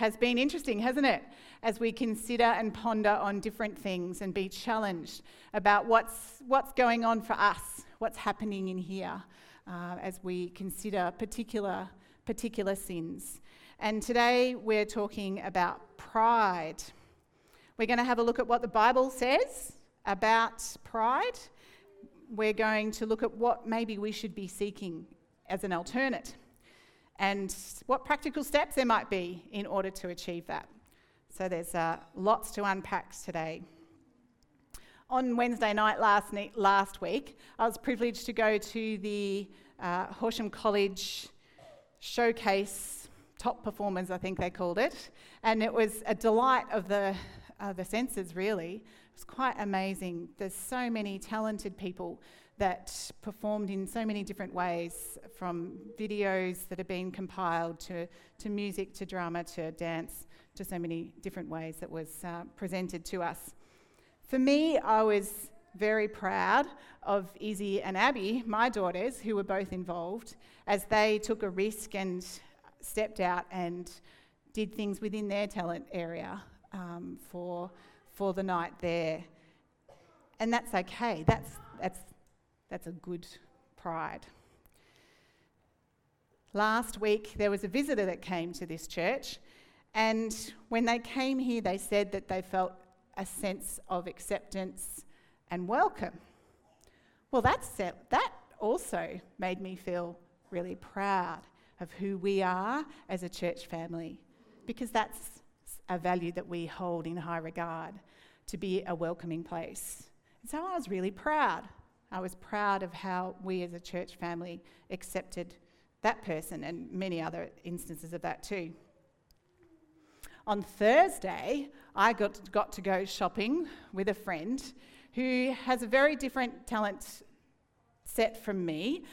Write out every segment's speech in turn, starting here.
has been interesting, hasn't it? As we consider and ponder on different things and be challenged about what's, what's going on for us, what's happening in here, uh, as we consider particular, particular sins. And today we're talking about pride. We're going to have a look at what the Bible says about pride. We're going to look at what maybe we should be seeking as an alternate and what practical steps there might be in order to achieve that. So there's uh, lots to unpack today. On Wednesday night last, ne- last week, I was privileged to go to the uh, Horsham College showcase top performers, I think they called it. And it was a delight of the uh, the senses, really. It was quite amazing. There's so many talented people that performed in so many different ways, from videos that have been compiled to, to music to drama to dance to so many different ways that was uh, presented to us. For me, I was very proud of Izzy and Abby, my daughters, who were both involved, as they took a risk and stepped out and did things within their talent area um, for, for the night there. And that's okay. That's, that's, that's a good pride. Last week, there was a visitor that came to this church, and when they came here, they said that they felt a sense of acceptance and welcome. Well, that's, that also made me feel really proud of who we are as a church family, because that's a value that we hold in high regard to be a welcoming place. And so I was really proud. I was proud of how we as a church family accepted that person and many other instances of that too. On Thursday, I got, got to go shopping with a friend who has a very different talent set from me,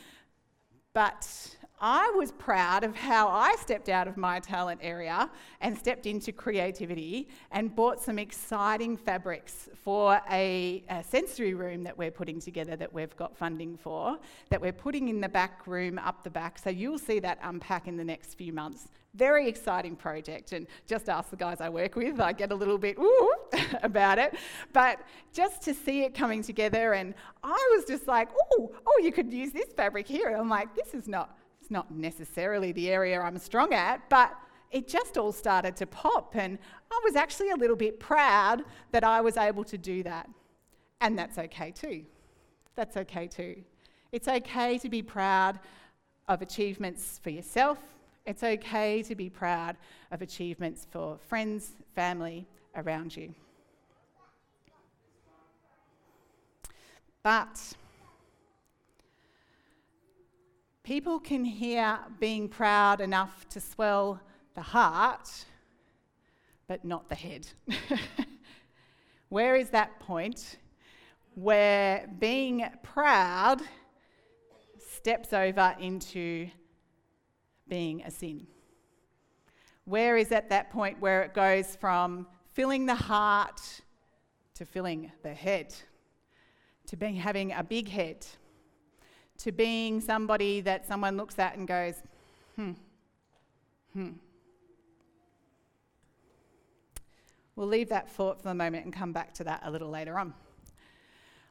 but I was proud of how I stepped out of my talent area and stepped into creativity and bought some exciting fabrics for a, a, sensory room that we're putting together that we've got funding for, that we're putting in the back room up the back. So you'll see that unpack in the next few months. Very exciting project, and just ask the guys I work with, I get a little bit ooh about it. But just to see it coming together, and I was just like, oh, oh, you could use this fabric here. I'm like, this is not it's not necessarily the area I'm strong at, but it just all started to pop. And I was actually a little bit proud that I was able to do that. And that's okay too. That's okay too. It's okay to be proud of achievements for yourself. It's okay to be proud of achievements for friends, family around you. But People can hear being proud enough to swell the heart, but not the head. where is that point where being proud steps over into being a sin? Where is at that point where it goes from filling the heart to filling the head, to being having a big head? To being somebody that someone looks at and goes, hmm, hmm. We'll leave that thought for the moment and come back to that a little later on.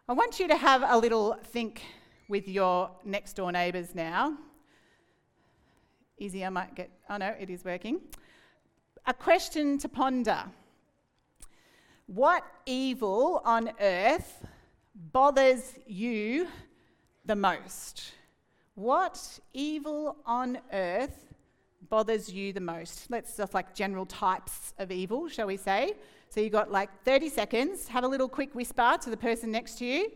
I want you to have a little think with your next door neighbours now. Easy, I might get, oh no, it is working. A question to ponder What evil on earth bothers you the most? What evil on earth bothers you the most? Let's just like general types of evil, shall we say? So you've got like 30 seconds. Have a little quick whisper to the person next to you.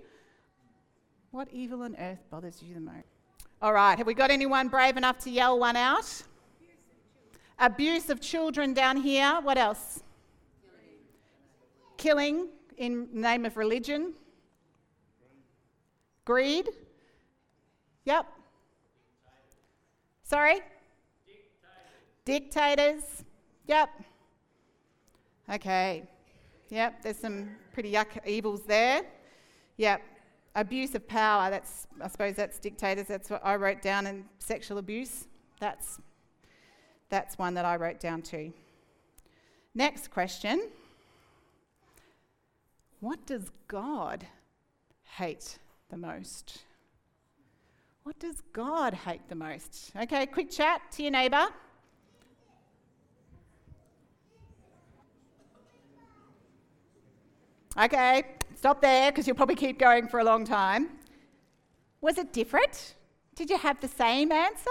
What evil on earth bothers you the most? All right, have we got anyone brave enough to yell one out? Abuse of children down here. What else? Killing in name of religion. Greed. Yep. Sorry? Dictators. Yep. Okay. Yep, there's some pretty yuck evils there. Yep. Abuse of power, that's I suppose that's dictators, that's what I wrote down and sexual abuse. That's that's one that I wrote down too. Next question. What does God hate the most? What does God hate the most? Okay, quick chat to your neighbour. Okay, stop there because you'll probably keep going for a long time. Was it different? Did you have the same answer?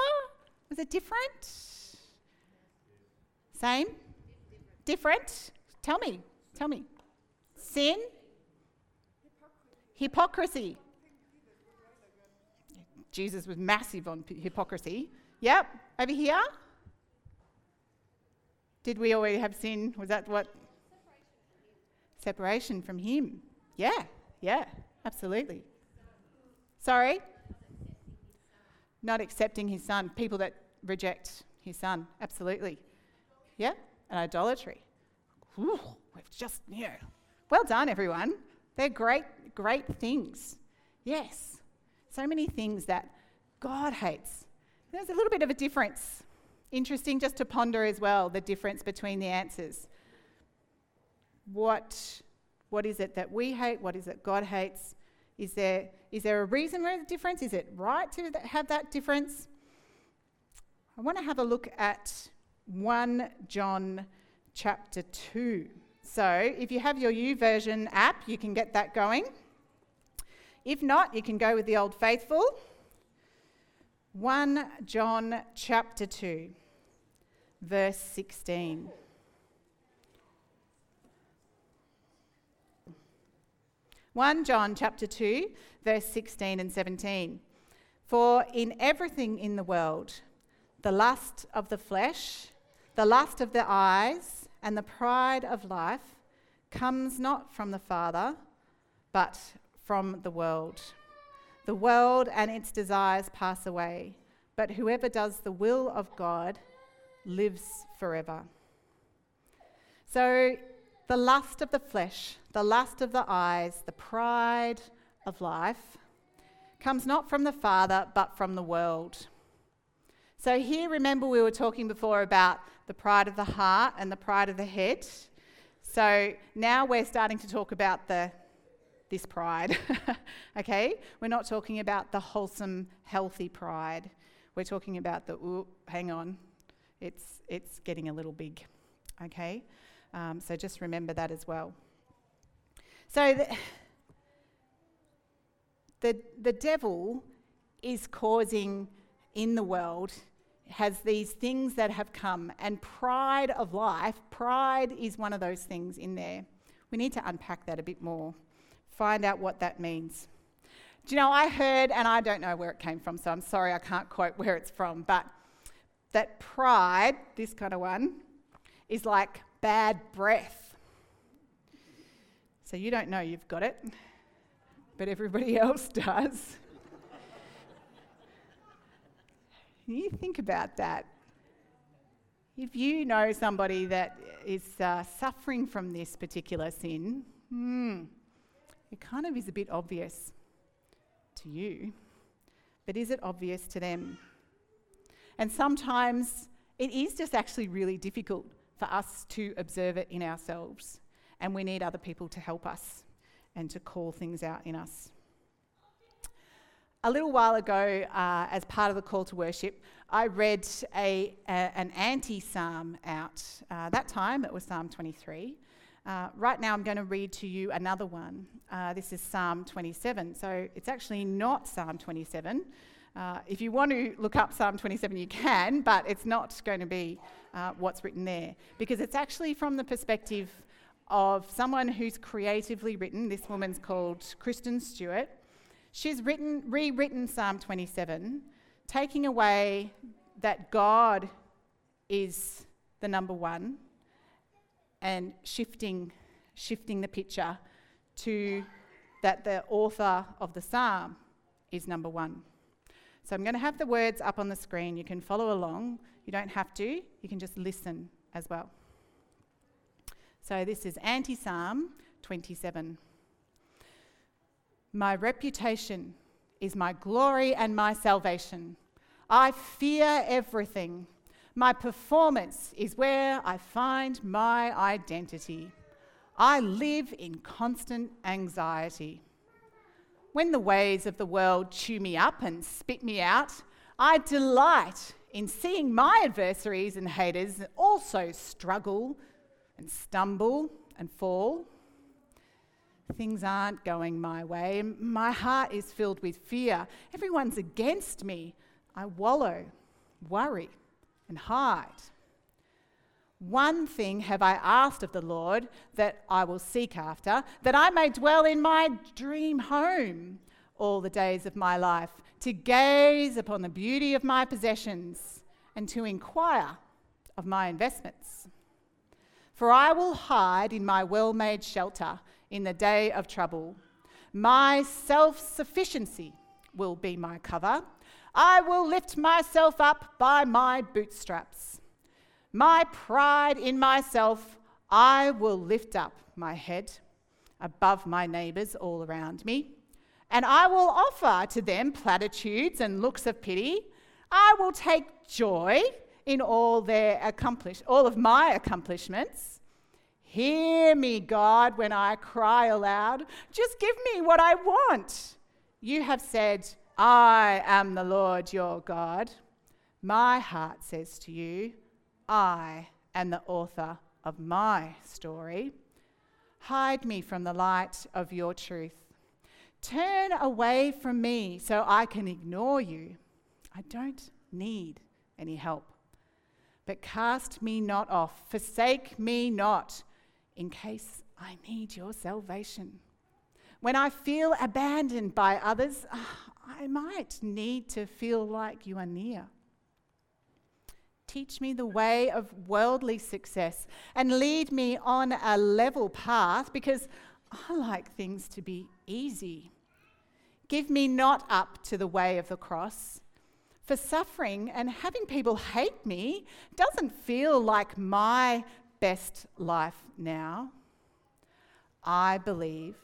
Was it different? Same? Different? Tell me. Tell me. Sin? Hypocrisy. Jesus was massive on hypocrisy. Yep. Over here? Did we already have sin? Was that what? Separation from Him. Yeah, yeah, absolutely. Sorry? Not accepting His Son. People that reject His Son. Absolutely. Yeah, and idolatry. Ooh, we've just, yeah. Well done, everyone. They're great, great things. Yes. So many things that God hates. There's a little bit of a difference. Interesting just to ponder as well the difference between the answers. What, what is it that we hate? What is it God hates? Is there, is there a reason for the difference? Is it right to have that difference? I want to have a look at 1 John chapter 2. So if you have your YouVersion app, you can get that going. If not, you can go with the Old Faithful. 1 John chapter 2, verse 16. One John chapter 2, verse 16 and 17. For in everything in the world, the lust of the flesh, the lust of the eyes, and the pride of life comes not from the Father, but from the world. The world and its desires pass away, but whoever does the will of God lives forever. So, the lust of the flesh, the lust of the eyes, the pride of life comes not from the Father, but from the world. So, here, remember, we were talking before about the pride of the heart and the pride of the head. So, now we're starting to talk about the this pride. okay? We're not talking about the wholesome, healthy pride. We're talking about the, ooh, hang on, it's, it's getting a little big. Okay? Um, so just remember that as well. So the, the, the devil is causing in the world has these things that have come and pride of life pride is one of those things in there we need to unpack that a bit more find out what that means. Do you know, I heard, and I don't know where it came from, so I'm sorry I can't quote where it's from, but that pride, this kind of one, is like bad breath. So you don't know you've got it, but everybody else does. you think about that. If you know somebody that is uh, suffering from this particular sin, hmm, it kind of is a bit obvious to you, but is it obvious to them? And sometimes it is just actually really difficult for us to observe it in ourselves, and we need other people to help us and to call things out in us. A little while ago, uh, as part of the call to worship, I read a, a an anti psalm out. Uh, that time it was Psalm 23. Uh, right now, I'm going to read to you another one. Uh, this is Psalm 27. So it's actually not Psalm 27. Uh, if you want to look up Psalm 27, you can, but it's not going to be uh, what's written there because it's actually from the perspective of someone who's creatively written. This woman's called Kristen Stewart. She's written, rewritten Psalm 27, taking away that God is the number one and shifting, shifting the picture to that the author of the psalm is number one. So I'm going to have the words up on the screen. You can follow along. You don't have to, you can just listen as well. So this is Anti Psalm 27. My reputation is my glory and my salvation. I fear everything. My performance is where I find my identity. I live in constant anxiety. When the ways of the world chew me up and spit me out, I delight in seeing my adversaries and haters also struggle and stumble and fall. Things aren't going my way. My heart is filled with fear. Everyone's against me. I wallow, worry, and hide. One thing have I asked of the Lord that I will seek after, that I may dwell in my dream home all the days of my life, to gaze upon the beauty of my possessions and to inquire of my investments. For I will hide in my well made shelter in the day of trouble. My self sufficiency will be my cover. I will lift myself up by my bootstraps. My pride in myself, I will lift up my head above my neighbours all around me. And I will offer to them platitudes and looks of pity. I will take joy in all their accomplish all of my accomplishments. Hear me, God, when I cry aloud. Just give me what I want. You have said, I am the Lord your God. My heart says to you, I am the author of my story. Hide me from the light of your truth. Turn away from me so I can ignore you. I don't need any help. But cast me not off, forsake me not, in case I need your salvation. When I feel abandoned by others, ah, I might need to feel like you are near. Teach me the way of worldly success and lead me on a level path because I like things to be easy. Give me not up to the way of the cross. For suffering and having people hate me doesn't feel like my best life now. I believe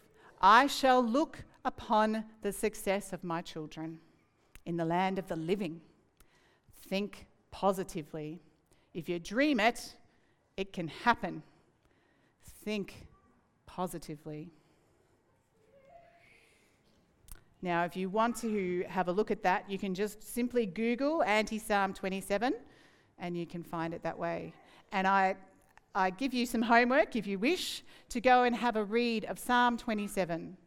I shall look upon the success of my children in the land of the living. Think positively. If you dream it, it can happen. Think positively. Now, if you want to have a look at that, you can just simply Google Anti Psalm 27 and you can find it that way. And I, I give you some homework, if you wish, to go and have a read of Psalm 27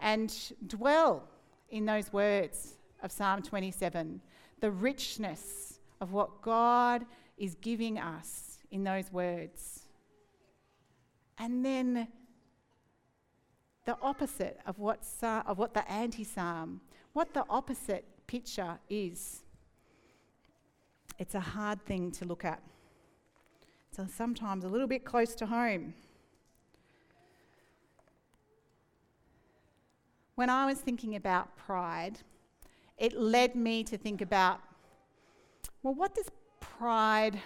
and dwell in those words of Psalm 27, the richness of what God is giving us in those words. And then the opposite of what, of what the anti psalm, what the opposite picture is. It's a hard thing to look at. It's sometimes a little bit close to home. When I was thinking about pride, it led me to think about well, what does pride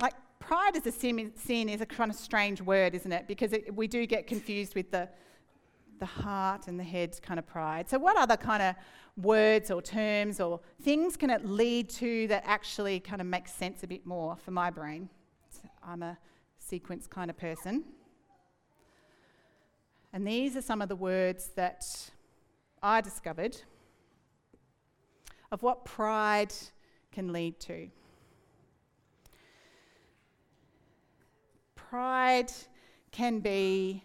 like? Pride as a sin, sin is a kind of strange word, isn't it? Because it, we do get confused with the the heart and the head kind of pride. So, what other kind of words or terms or things can it lead to that actually kind of makes sense a bit more for my brain? I'm a sequence kind of person. And these are some of the words that I discovered of what pride can lead to. Pride can be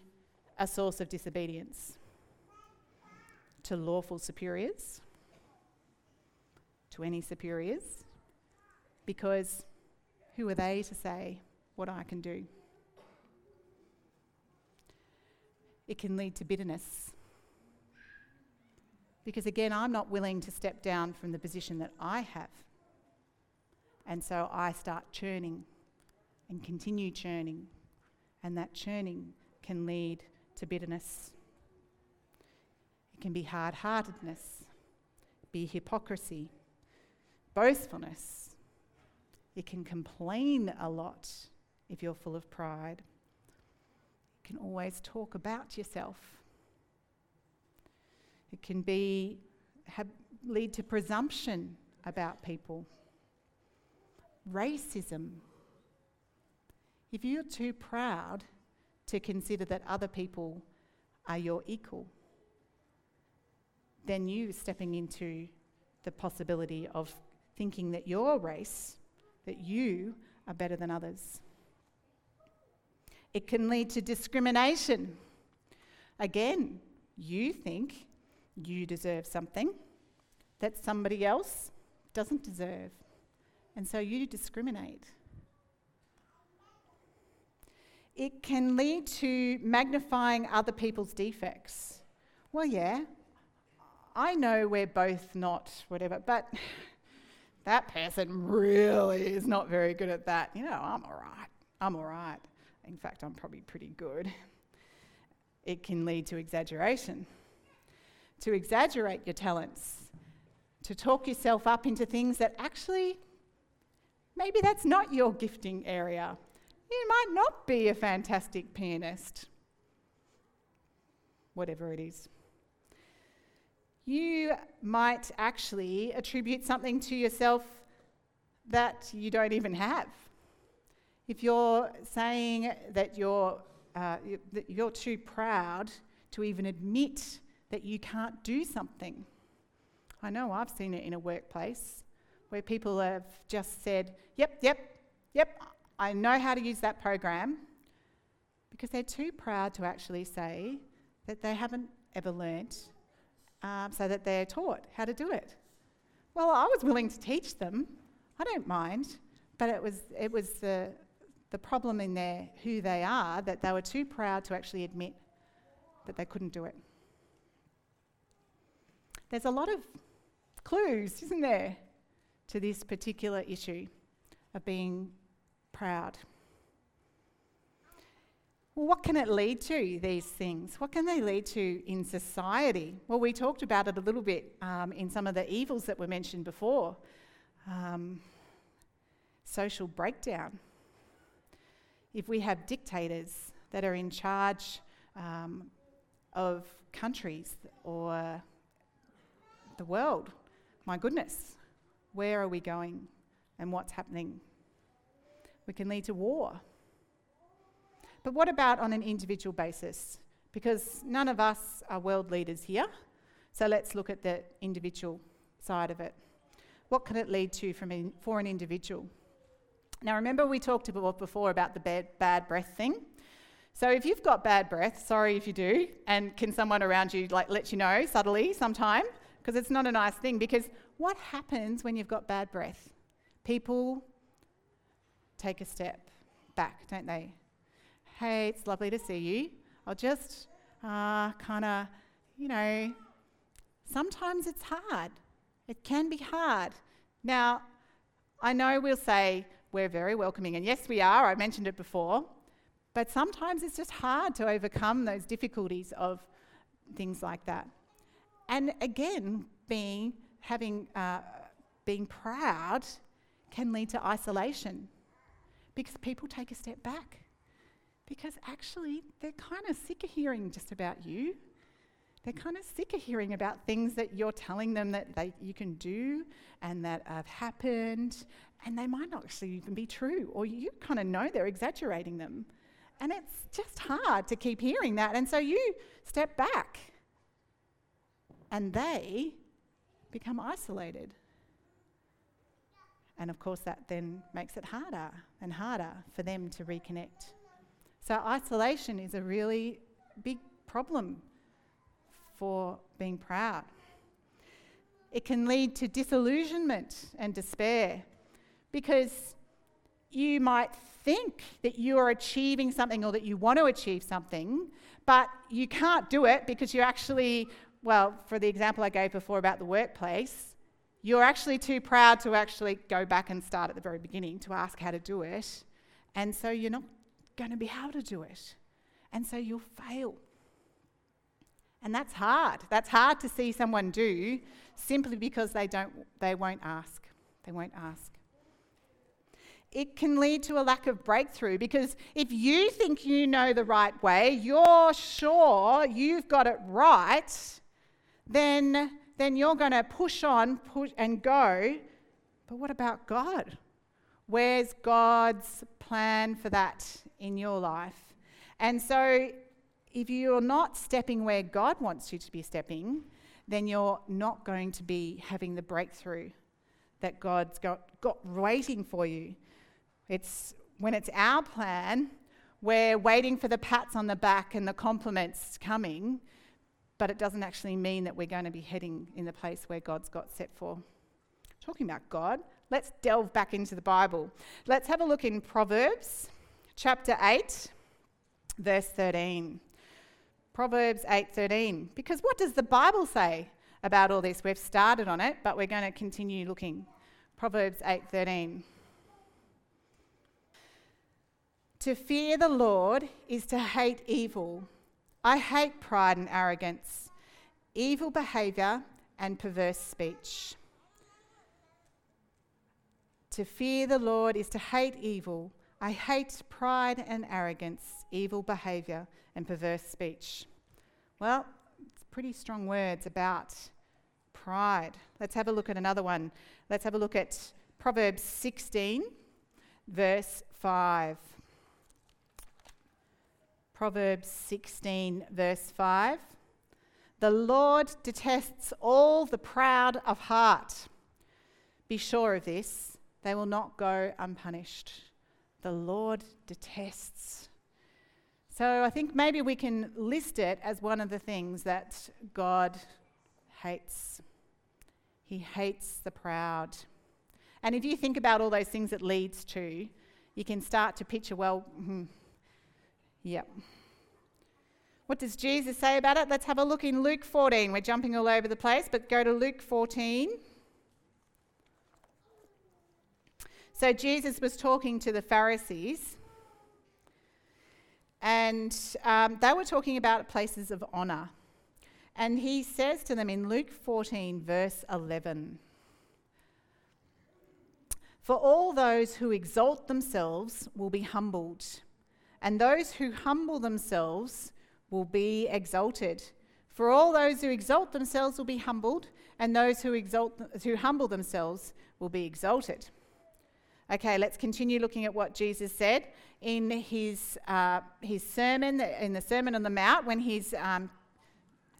a source of disobedience to lawful superiors, to any superiors, because who are they to say what I can do? It can lead to bitterness. Because again, I'm not willing to step down from the position that I have. And so I start churning and continue churning. And that churning can lead to bitterness. It can be hard heartedness, be hypocrisy, boastfulness. It can complain a lot if you're full of pride. Can always talk about yourself. It can be have, lead to presumption about people. Racism. If you're too proud to consider that other people are your equal, then you stepping into the possibility of thinking that your race, that you are better than others. It can lead to discrimination. Again, you think you deserve something that somebody else doesn't deserve, and so you discriminate. It can lead to magnifying other people's defects. Well, yeah, I know we're both not whatever, but that person really is not very good at that. You know, I'm all right. I'm all right. In fact, I'm probably pretty good. It can lead to exaggeration. To exaggerate your talents, to talk yourself up into things that actually, maybe that's not your gifting area. You might not be a fantastic pianist, whatever it is you might actually attribute something to yourself that you don't even have. If you're saying that you're, uh, that you're too proud to even admit that you can't do something. I know I've seen it in a workplace where people have just said, Yep, yep, yep, I know how to use that program, because they're too proud to actually say that they haven't ever learnt um, so that they're taught how to do it. Well, I was willing to teach them. I don't mind, but it was it was the the problem in their who they are that they were too proud to actually admit that they couldn't do it. There's a lot of clues, isn't there, to this particular issue of being proud. Well, what can it lead to, these things? What can they lead to in society? Well, we talked about it a little bit um, in some of the evils that were mentioned before um, social breakdown. If we have dictators that are in charge um, of countries or the world, my goodness, where are we going and what's happening? We can lead to war. But what about on an individual basis? Because none of us are world leaders here. So let's look at the individual side of it. What can it lead to in, for an individual? Now, remember we talked before about the bad, bad breath thing. So if you've got bad breath, sorry if you do, and can someone around you like let you know subtly sometime? Because it's not a nice thing. Because what happens when you've got bad breath? People take a step back, don't they? hey, it's lovely to see you. I'll just uh, kind of, you know, sometimes it's hard. It can be hard. Now, I know we'll say we're very welcoming, and yes, we are. I mentioned it before. But sometimes it's just hard to overcome those difficulties of things like that. And again, being having uh, being proud can lead to isolation because people take a step back because actually they're kind of sick of hearing just about you. They're kind of sick of hearing about things that you're telling them that they, you can do and that have happened, and they might not actually even be true, or you kind of know they're exaggerating them. And it's just hard to keep hearing that. And so you step back, and they become isolated. And of course, that then makes it harder and harder for them to reconnect. So, isolation is a really big problem for being proud. It can lead to disillusionment and despair because you might think that you are achieving something or that you want to achieve something, but you can't do it because you're actually, well, for the example I gave before about the workplace, you're actually too proud to actually go back and start at the very beginning to ask how to do it And so you're not going to be able to do it. And so you'll fail. And that's hard. That's hard to see someone do simply because they, don't, they won't ask. They won't ask. It can lead to a lack of breakthrough because if you think you know the right way, you're sure you've got it right, then, then you're going to push on push and go. But what about God? Where's God's plan for that in your life? And so, if you're not stepping where God wants you to be stepping, then you're not going to be having the breakthrough that God's got, got waiting for you. It's when it's our plan, we're waiting for the pats on the back and the compliments coming, but it doesn't actually mean that we're going to be heading in the place where God's got set for. Talking about God, let's delve back into the Bible. Let's have a look in Proverbs chapter 8, verse 13. Proverbs 8:13. Because what does the Bible say about all this? We've started on it, but we're going to continue looking. Proverbs 8:13. To fear the Lord is to hate evil. I hate pride and arrogance, evil behavior and perverse speech. To fear the Lord is to hate evil. I hate pride and arrogance, evil behavior, and perverse speech. Well, it's pretty strong words about pride. Let's have a look at another one. Let's have a look at Proverbs 16, verse 5. Proverbs 16, verse 5. The Lord detests all the proud of heart. Be sure of this they will not go unpunished. The Lord detests. So I think maybe we can list it as one of the things that God hates. He hates the proud. And if you think about all those things it leads to, you can start to picture, well, hmm, yep. What does Jesus say about it? Let's have a look in Luke 14. We're jumping all over the place, but go to Luke 14. So Jesus was talking to the Pharisees, and um, they were talking about places of honour. And he says to them in Luke 14, verse 11 For all those who exalt themselves will be humbled, and those who humble themselves will be exalted. For all those who exalt themselves will be humbled, and those who, exalt, who humble themselves will be exalted. Okay, let's continue looking at what Jesus said in his, uh, his sermon, in the Sermon on the Mount, when he's um,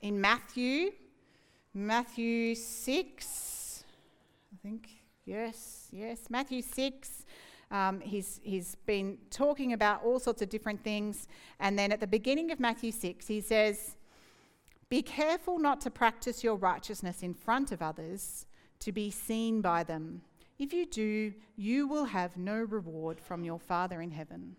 in Matthew, Matthew 6, I think, yes, yes, Matthew 6. Um, he's, he's been talking about all sorts of different things. And then at the beginning of Matthew 6, he says, Be careful not to practice your righteousness in front of others to be seen by them. If you do, you will have no reward from your Father in heaven.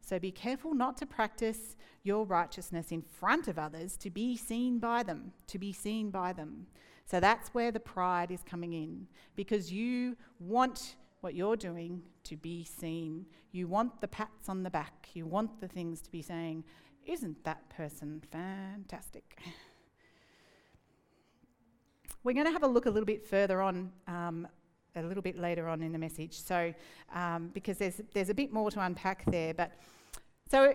So be careful not to practice your righteousness in front of others to be seen by them, to be seen by them. So that's where the pride is coming in because you want what you're doing to be seen. You want the pats on the back. You want the things to be saying, Isn't that person fantastic? We're going to have a look a little bit further on um, a little bit later on in the message. So, um, because there's there's a bit more to unpack there, but so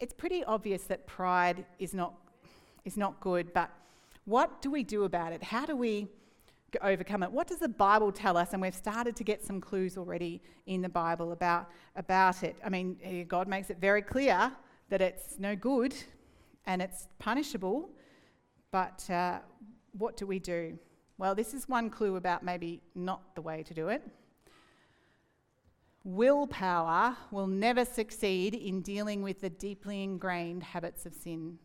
it's pretty obvious that pride is not is not good. But what do we do about it? How do we overcome it? What does the Bible tell us? And we've started to get some clues already in the Bible about about it. I mean, eh, God makes it very clear that it's no good and it's punishable. But uh, what do we do? Well, this is one clue about maybe not the way to do it. Willpower will never succeed in dealing with the deeply ingrained habits of sin.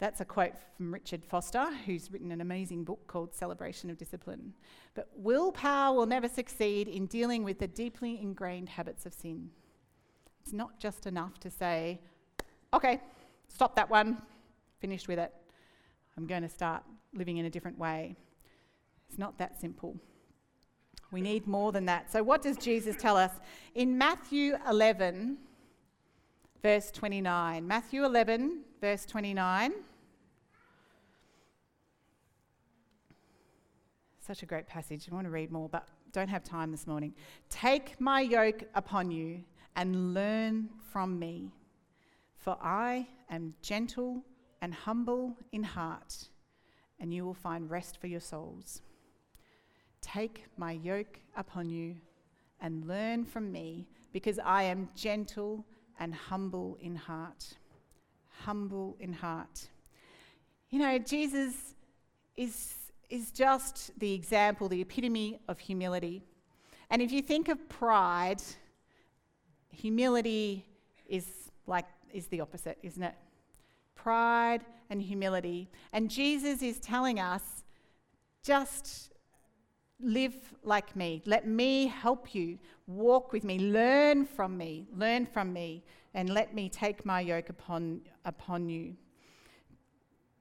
That's a quote from Richard Foster, who's written an amazing book called Celebration of Discipline. But willpower will never succeed in dealing with the deeply ingrained habits of sin. It's not just enough to say, okay, stop that one, finished with it. I'm going to start living in a different way. It's not that simple. We need more than that. So, what does Jesus tell us? In Matthew 11, verse 29. Matthew 11, verse 29. Such a great passage. I want to read more, but don't have time this morning. Take my yoke upon you and learn from me, for I am gentle and humble in heart, and you will find rest for your souls. Take my yoke upon you and learn from me, because I am gentle and humble in heart. Humble in heart. You know, Jesus is, is just the example, the epitome of humility. And if you think of pride, humility is like is the opposite, isn't it? Pride and humility. And Jesus is telling us just live like me. Let me help you. Walk with me. Learn from me. Learn from me. And let me take my yoke upon, upon you.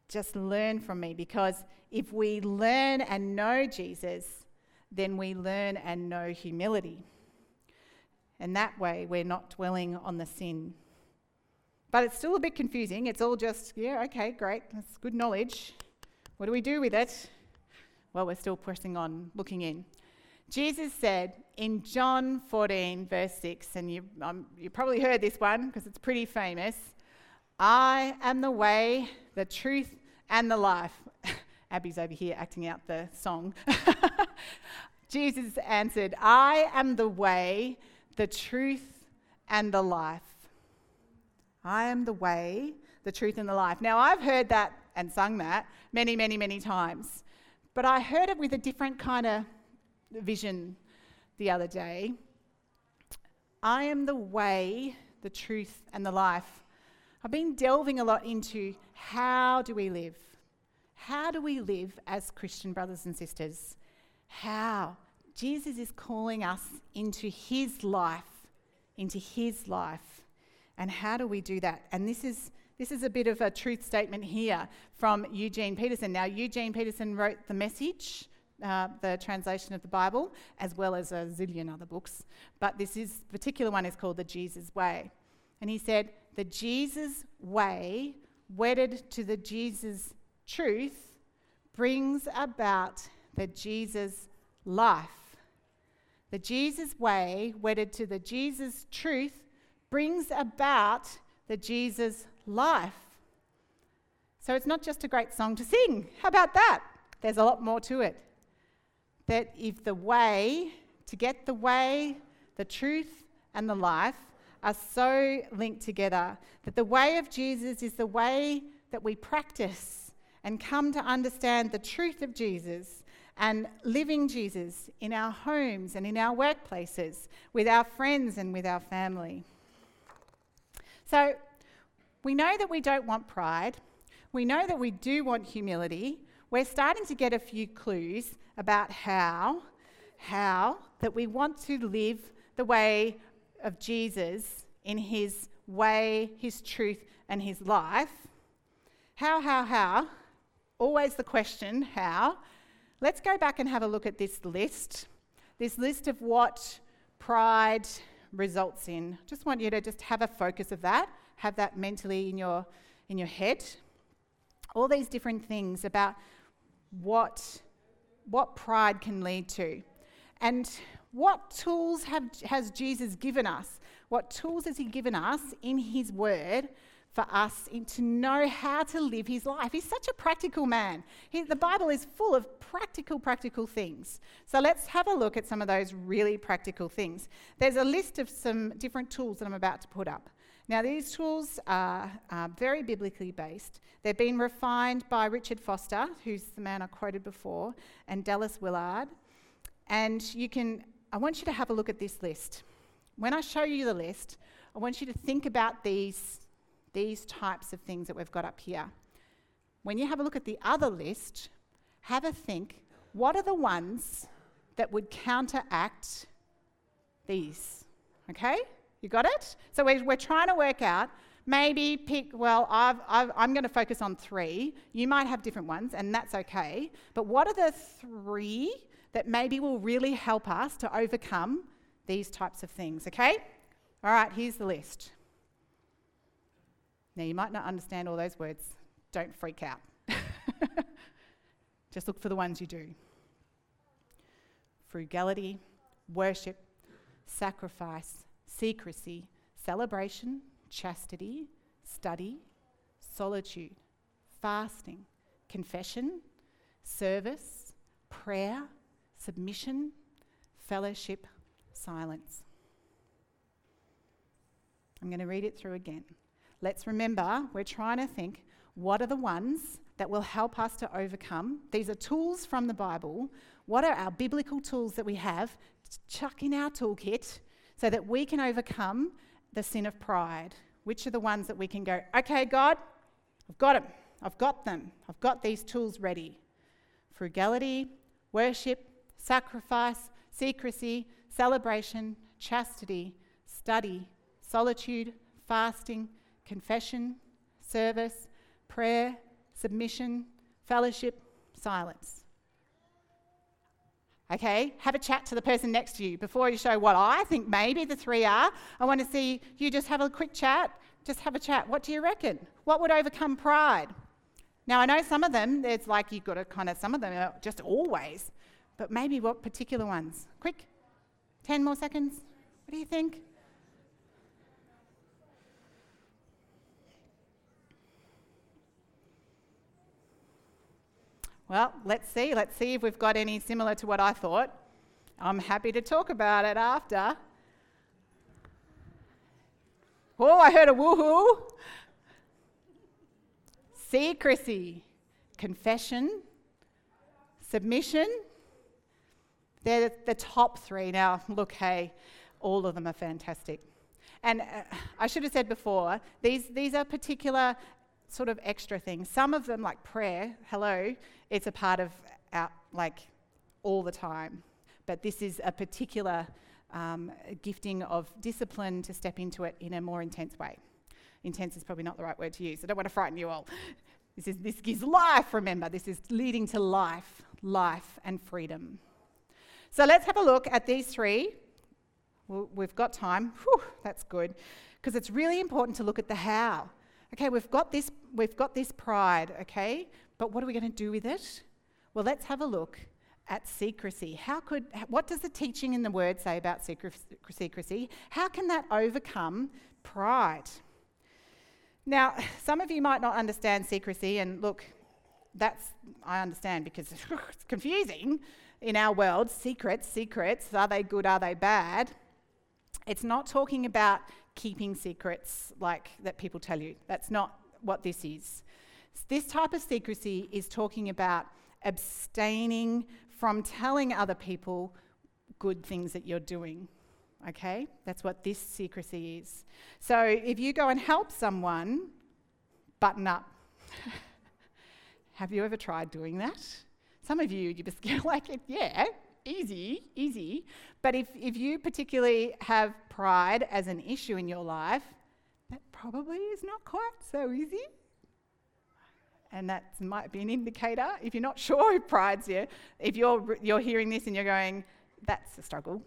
Just learn from me because if we learn and know Jesus, then we learn and know humility. And that way, we're not dwelling on the sin. But it's still a bit confusing. It's all just, yeah, okay, great, that's good knowledge. What do we do with it? Well, we're still pressing on, looking in. Jesus said in John 14, verse 6, and you, um, you probably heard this one because it's pretty famous I am the way, the truth, and the life. Abby's over here acting out the song. Jesus answered, I am the way, the truth, and the life. I am the way, the truth, and the life. Now, I've heard that and sung that many, many, many times. But I heard it with a different kind of vision the other day. I am the way, the truth, and the life. I've been delving a lot into how do we live? How do we live as Christian brothers and sisters? How? Jesus is calling us into his life, into his life. And how do we do that? And this is this is a bit of a truth statement here from Eugene Peterson. Now, Eugene Peterson wrote the message, uh, the translation of the Bible, as well as a zillion other books. But this is particular one is called the Jesus Way. And he said, the Jesus way, wedded to the Jesus truth, brings about the Jesus life. The Jesus way, wedded to the Jesus truth, brings about the Jesus life. So it's not just a great song to sing. How about that? There's a lot more to it. That if the way, to get the way, the truth, and the life are so linked together, that the way of Jesus is the way that we practice and come to understand the truth of Jesus and living Jesus in our homes and in our workplaces, with our friends and with our family. So, we know that we don't want pride. We know that we do want humility. We're starting to get a few clues about how, how that we want to live the way of Jesus in his way, his truth, and his life. How, how, how? Always the question, how? Let's go back and have a look at this list. This list of what pride results in. Just want you to just have a focus of that have that mentally in your, in your head. All these different things about what, what pride can lead to. And what tools have, has Jesus given us? What tools has He given us in His Word for us in, to know how to live His life? He's such a practical man. He, the Bible is full of practical, practical things. So let's have a look at some of those really practical things. There's a list of some different tools that I'm about to put up. Now, these tools are, are very biblically based. They've been refined by Richard Foster, who's the man I quoted before, and Dallas Willard. And you can, I want you to have a look at this list. When I show you the list, I want you to think about these, these types of things that we've got up here. When you have a look at the other list, have a think what are the ones that would counteract these? Okay? You got it? So we're, we're trying to work out maybe pick, well, i am going to focus on three. You might have different ones, and that's okay. But what are the three that maybe will really help us to overcome these types of things, okay? All right, here's the list. Now, you might not understand all those words. Don't freak out. Just look for the ones you do frugality, worship, sacrifice, secrecy, celebration, chastity, study, solitude, fasting, confession, service, prayer, submission, fellowship, silence. I'm going to read it through again. Let's remember, we're trying to think what are the ones that will help us to overcome? These are tools from the Bible. What are our biblical tools that we have chuck in our toolkit so that we can overcome the sin of pride? Which are the ones that we can go, okay, God, I've got them. I've got them. I've got these tools ready. Frugality, worship, sacrifice, secrecy, celebration, chastity, study, solitude, fasting, confession, service, prayer, submission, fellowship, silence. Okay, have a chat to the person next to you before you show what I think maybe the three are. I want to see you just have a quick chat. Just have a chat. What do you reckon? What would overcome pride? Now, I know some of them, it's like you've got to kind of, some of them are just always, but maybe what particular ones? Quick, 10 more seconds. What do you think? Well, let's see. Let's see if we've got any similar to what I thought. I'm happy to talk about it after. Oh, I heard a woohoo. Secrecy, confession, submission. They're the top three. Now, look, hey, all of them are fantastic. And uh, I should have said before, these, these are particular sort of extra things. Some of them, like prayer, hello, it's a part of our, like, all the time. But this is a particular um, gifting of discipline to step into it in a more intense way. Intense is probably not the right word to use. I don't want to frighten you all. This, is, this gives life, remember. This is leading to life, life and freedom. So let's have a look at these three. we've got time. Whew, that's good. Because it's really important to look at the how. Okay, we've got this, we've got this pride, okay? But what are we going to do with it? Well, let's have a look at secrecy. How could, what does the teaching in the word say about secrecy? How can that overcome pride? Now, some of you might not understand secrecy, and look, that's, I understand because it's confusing in our world. Secrets, secrets, are they good, are they bad? It's not talking about keeping secrets like that people tell you. That's not what this is. This type of secrecy is talking about abstaining from telling other people good things that you're doing. Okay? That's what this secrecy is. So if you go and help someone, button up. Have you ever tried doing that? Some of you, you just go like, it, yeah, easy, easy. But if, if you particularly have pride as an issue in your life, that probably is not quite so easy. And that might be an indicator. If you're not sure if pride's you, if you're, you're hearing this and you're going, that's a struggle,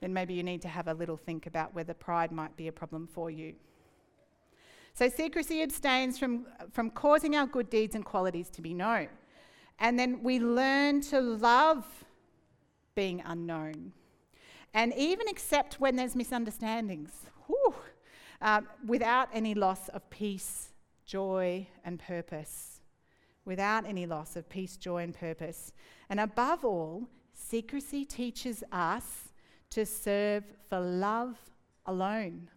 then maybe you need to have a little think about whether pride might be a problem for you. So, secrecy abstains from, from causing our good deeds and qualities to be known. And then we learn to love being unknown and even accept when there's misunderstandings whew, um, without any loss of peace, joy, and purpose. Without any loss of peace, joy, and purpose. And above all, secrecy teaches us to serve for love alone.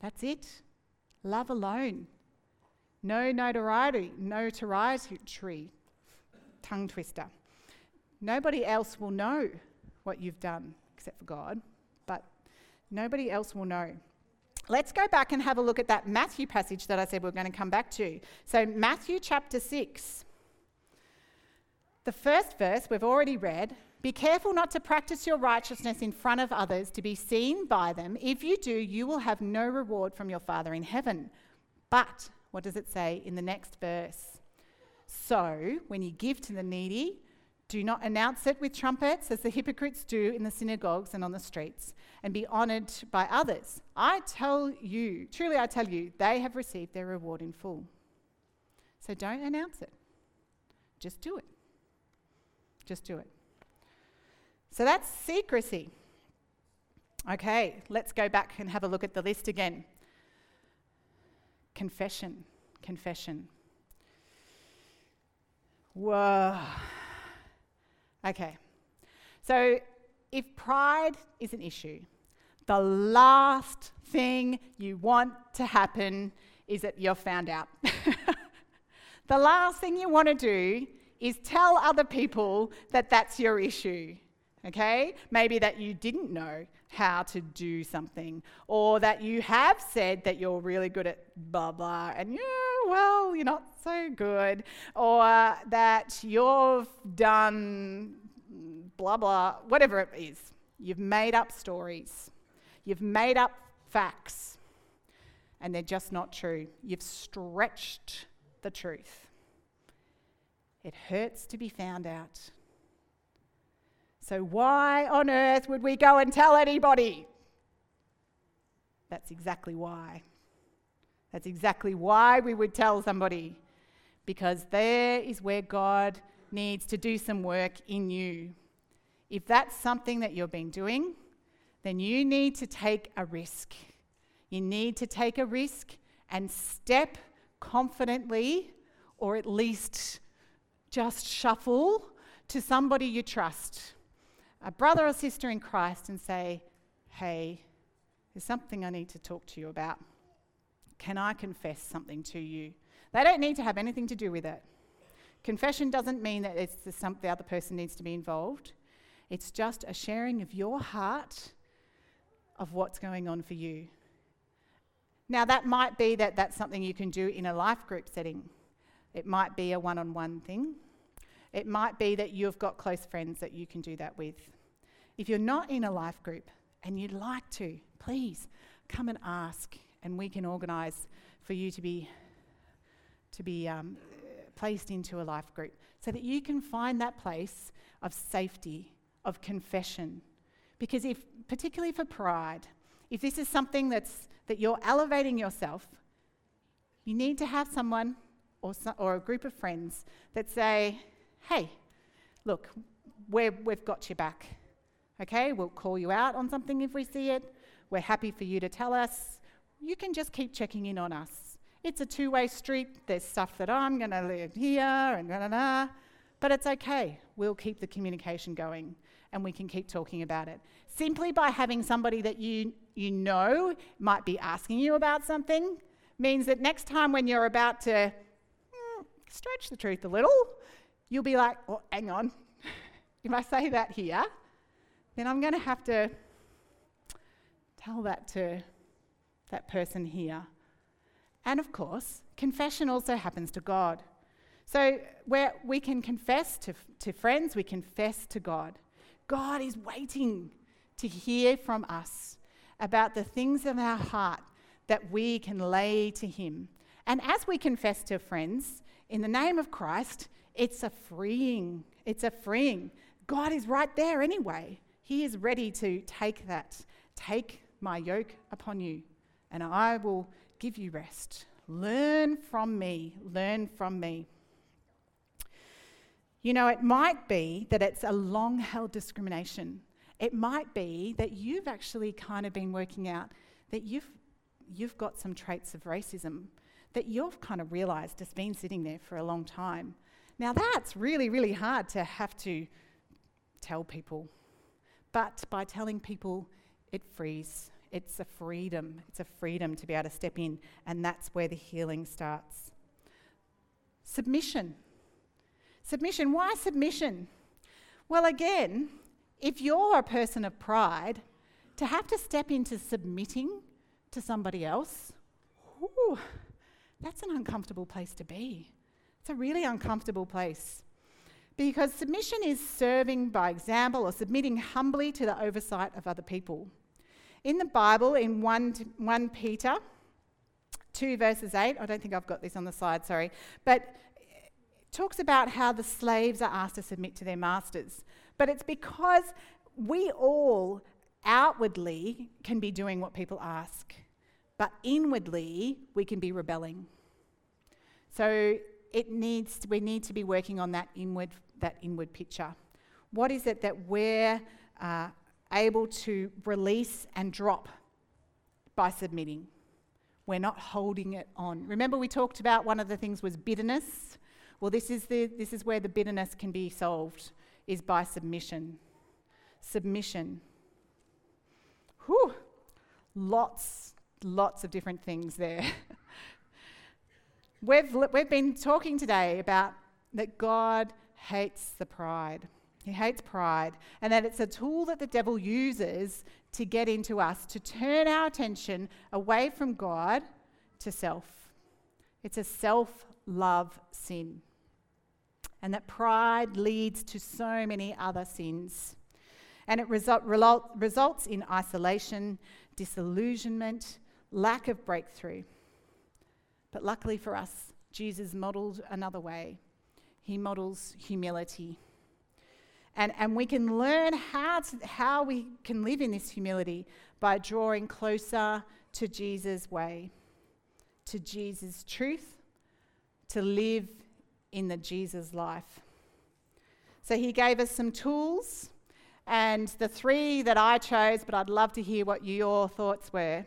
That's it. Love alone. No notoriety, notoriety, tongue twister. Nobody else will know what you've done except for God, but nobody else will know. Let's go back and have a look at that Matthew passage that I said we're going to come back to. So, Matthew chapter 6. The first verse we've already read Be careful not to practice your righteousness in front of others to be seen by them. If you do, you will have no reward from your Father in heaven. But, what does it say in the next verse? So, when you give to the needy, Do not announce it with trumpets, as the hypocrites do in the synagogues and on the streets, and be honoured by others. I tell you, truly I tell you, they have received their reward in full. So don't announce it. Just do it. Just do it. So that's secrecy. Okay, let's go back and have a look at the list again. Confession, confession. Whoa. Okay. So if pride is an issue, the last thing you want to happen is that you're found out. the last thing you want to do is tell other people that that's your issue. Okay? Maybe that you didn't know how to do something, or that you have said that you're really good at blah blah, and yeah, well, you're not so good, or that you've done blah blah, whatever it is. You've made up stories, you've made up facts, and they're just not true. You've stretched the truth. It hurts to be found out. So, why on earth would we go and tell anybody? That's exactly why. That's exactly why we would tell somebody. Because there is where God needs to do some work in you. If that's something that you've been doing, then you need to take a risk. You need to take a risk and step confidently, or at least just shuffle to somebody you trust a brother or sister in Christ and say, Hey, there's something I need to talk to you about. Can I confess something to you? They don't need to have anything to do with it. Confession doesn't mean that it's the, the other person needs to be involved. It's just a sharing of your heart of what's going on for you. Now, that might be that that's something you can do in a life group setting. It might be a one on one thing. It might be that you've got close friends that you can do that with. If you're not in a life group and you'd like to, please come and ask, and we can organise for you to be to be um, placed into a life group so that you can find that place of safety, of confession. Because if, particularly for pride, if this is something that's that you're elevating yourself, you need to have someone or, so, or a group of friends that say, hey, look, we have got your back. Okay, we'll call you out on something if we see it. We're happy for you to tell us. You can just keep checking in on us. It's a two way street. There's stuff that I'm going to live here and da da da. But it's okay. We'll keep the communication going and we can keep talking about it. Simply by having somebody that you, you know might be asking you about something means that next time when you're about to mm, stretch the truth a little, you'll be like, well, hang on. if I say that here, then I'm going to have to tell that to that person here. And of course, confession also happens to God. So where we can confess to, to friends, we confess to God. God is waiting to hear from us about the things of our heart that we can lay to Him. And as we confess to friends, in the name of Christ, it's a freeing. It's a freeing. God is right there anyway. He is ready to take that. Take my yoke upon you, and I will give you rest. Learn from me. Learn from me. You know, it might be that it's a long held discrimination. It might be that you've actually kind of been working out that you've, you've got some traits of racism that you've kind of realized has been sitting there for a long time. Now, that's really, really hard to have to tell people. But by telling people, it frees. It's a freedom. It's a freedom to be able to step in, and that's where the healing starts. Submission. Submission. Why submission? Well, again, if you're a person of pride, to have to step into submitting to somebody else, whew, that's an uncomfortable place to be. It's a really uncomfortable place. Because submission is serving by example or submitting humbly to the oversight of other people. In the Bible, in 1, 1 Peter 2, verses 8, I don't think I've got this on the slide, sorry, but it talks about how the slaves are asked to submit to their masters. But it's because we all outwardly can be doing what people ask, but inwardly we can be rebelling. So it needs we need to be working on that inward that inward picture. What is it that we're uh, able to release and drop by submitting? We're not holding it on. Remember, we talked about one of the things was bitterness. Well, this is the this is where the bitterness can be solved is by submission. Submission. Whew. Lots, lots of different things there. we've, we've been talking today about that God hates the pride. He hates pride, and that it's a tool that the devil uses to get into us, to turn our attention away from God to self. It's a self love sin. And that pride leads to so many other sins. And it result, result, results in isolation, disillusionment, lack of breakthrough. But luckily for us, Jesus modeled another way. He models humility. And, and we can learn how, to, how we can live in this humility by drawing closer to Jesus' way, to Jesus' truth, to live in the Jesus life. So he gave us some tools, and the three that I chose, but I'd love to hear what your thoughts were,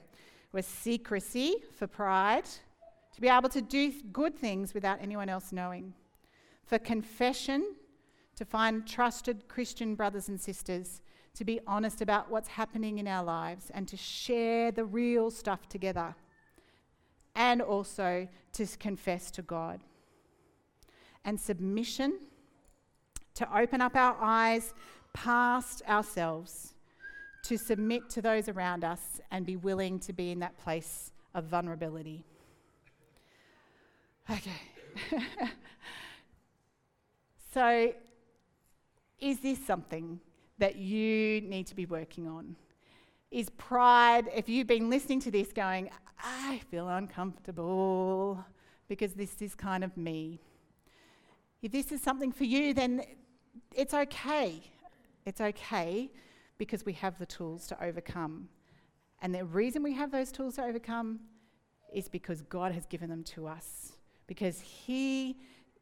was secrecy for pride, to be able to do good things without anyone else knowing, for confession, to find trusted Christian brothers and sisters, to be honest about what's happening in our lives, and to share the real stuff together, and also to confess to God. And submission, to open up our eyes past ourselves, to submit to those around us, and be willing to be in that place of vulnerability. Okay. so, is this something that you need to be working on? Is pride, if you've been listening to this going, I feel uncomfortable because this is kind of me. If this is something for you, then it's okay. It's okay because we have the tools to overcome. And the reason we have those tools to overcome is because God has given them to us. Because He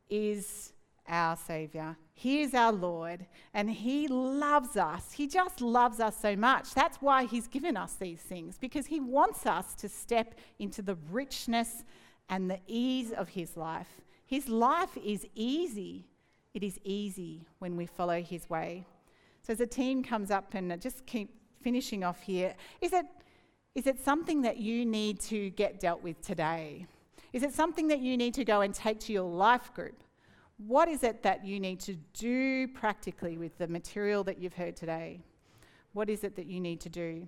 is our Savior, He is our Lord, and He loves us. He just loves us so much. That's why He's given us these things, because He wants us to step into the richness and the ease of His life his life is easy. It is easy when we follow his way. So as a team comes up and just keep finishing off here, is it, is it something that you need to get dealt with today? Is it something that you need to go and take to your life group? What is it that you need to do practically with the material that you've heard today? What is it that you need to do?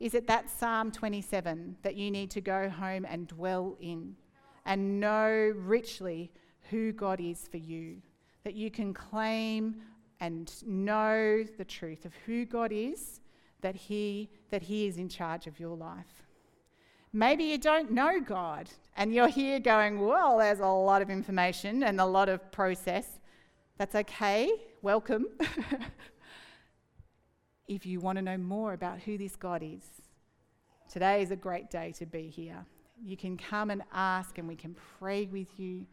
Is it that Psalm 27 that you need to go home and dwell in and know richly who God is for you, that you can claim and know the truth of who God is, that he, that he is in charge of your life. Maybe you don't know God and you're here going, well, there's a lot of information and a lot of process. That's okay, welcome. if you want to know more about who this God is, today is a great day to be here. You can come and ask, and we can pray with you.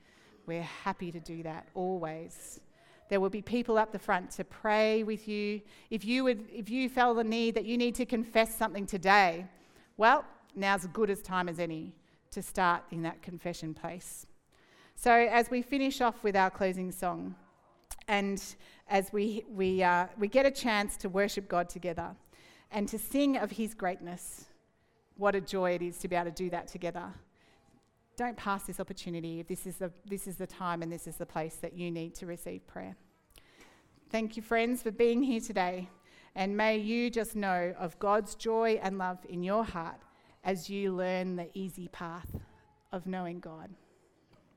We're happy to do that always. There will be people up the front to pray with you. If you, would, if you felt the need that you need to confess something today, well, now's as good as time as any to start in that confession place. So, as we finish off with our closing song, and as we, we, uh, we get a chance to worship God together and to sing of His greatness, what a joy it is to be able to do that together don't pass this opportunity if this is, the, this is the time and this is the place that you need to receive prayer. Thank you, friends, for being here today. And may you just know of God's joy and love in your heart as you learn the easy path of knowing God.